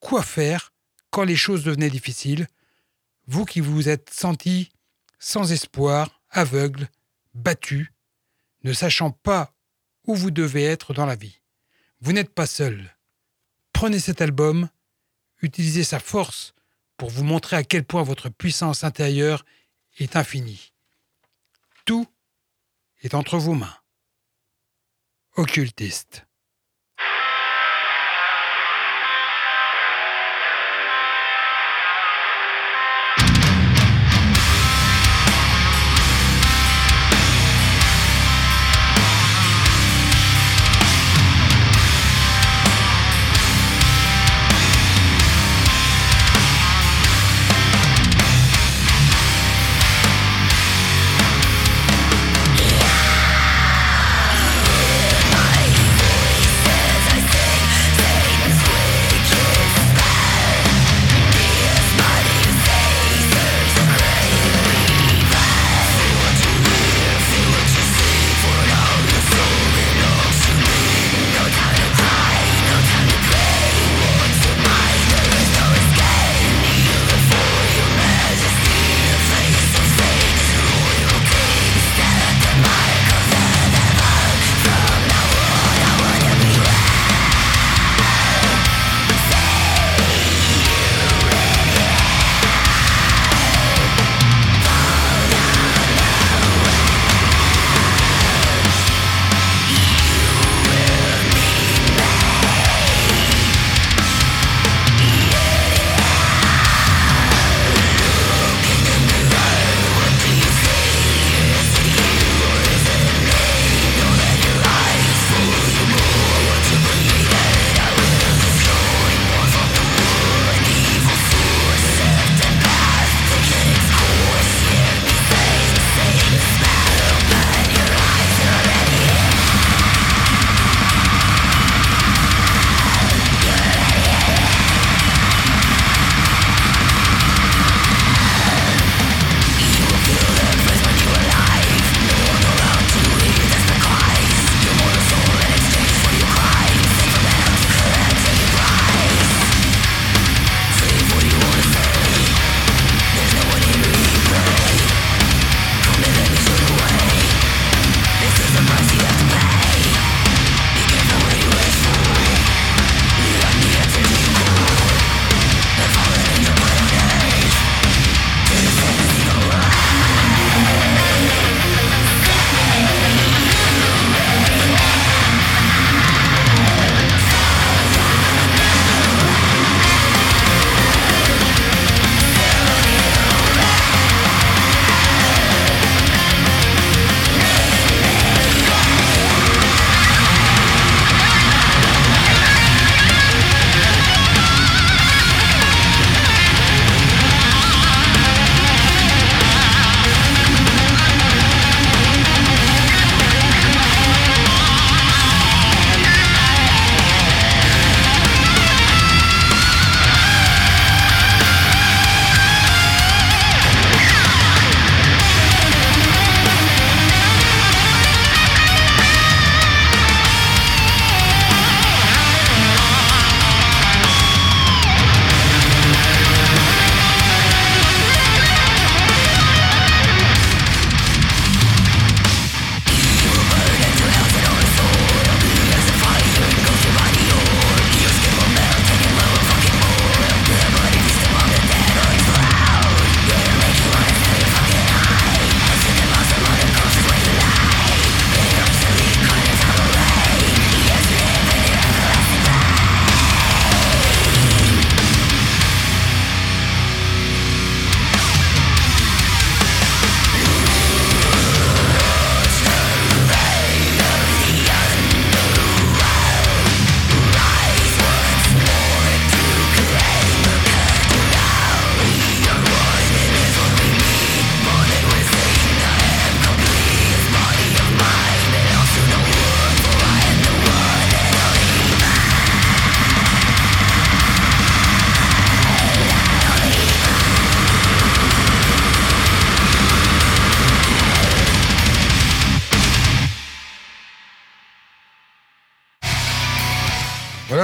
quoi faire quand les choses devenaient difficiles, vous qui vous êtes senti sans espoir, aveugle, battu, ne sachant pas où vous devez être dans la vie. Vous n'êtes pas seul. Prenez cet album, utilisez sa force pour vous montrer à quel point votre puissance intérieure est infinie. Tout est entre vos mains. Occultiste.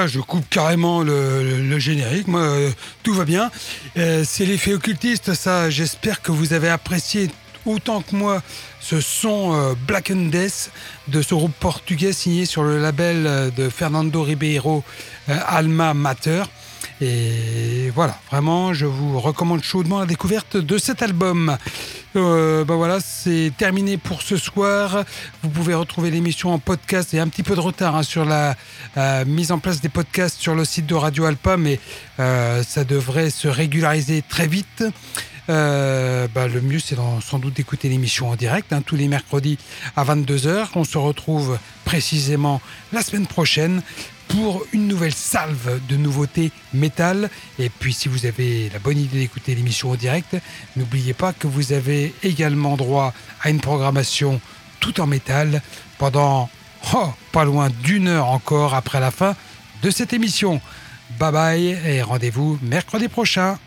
Je coupe carrément le, générique. Moi, euh, tout va bien. Euh, c'est l'effet occultiste, ça. J'espère que vous avez apprécié autant que moi ce son euh, Black Death de ce groupe portugais signé sur le label de Fernando Ribeiro Alma Mater. Et voilà, vraiment, je vous recommande chaudement la découverte de cet album. Ben voilà, c'est terminé pour ce soir. Vous pouvez retrouver l'émission en podcast et un petit peu de retard hein, sur la mise en place des podcasts sur le site de Radio Alpa, mais euh, ça devrait se régulariser très vite. Euh, bah, le mieux, c'est sans doute d'écouter l'émission en direct, hein, tous les mercredis à 22h. On se retrouve précisément la semaine prochaine pour une nouvelle salve de nouveautés métal. Et puis, si vous avez la bonne idée d'écouter l'émission en direct, n'oubliez pas que vous avez également droit à une programmation tout en métal pendant oh, pas loin d'une heure encore après la fin de cette émission. Bye bye et rendez-vous mercredi prochain.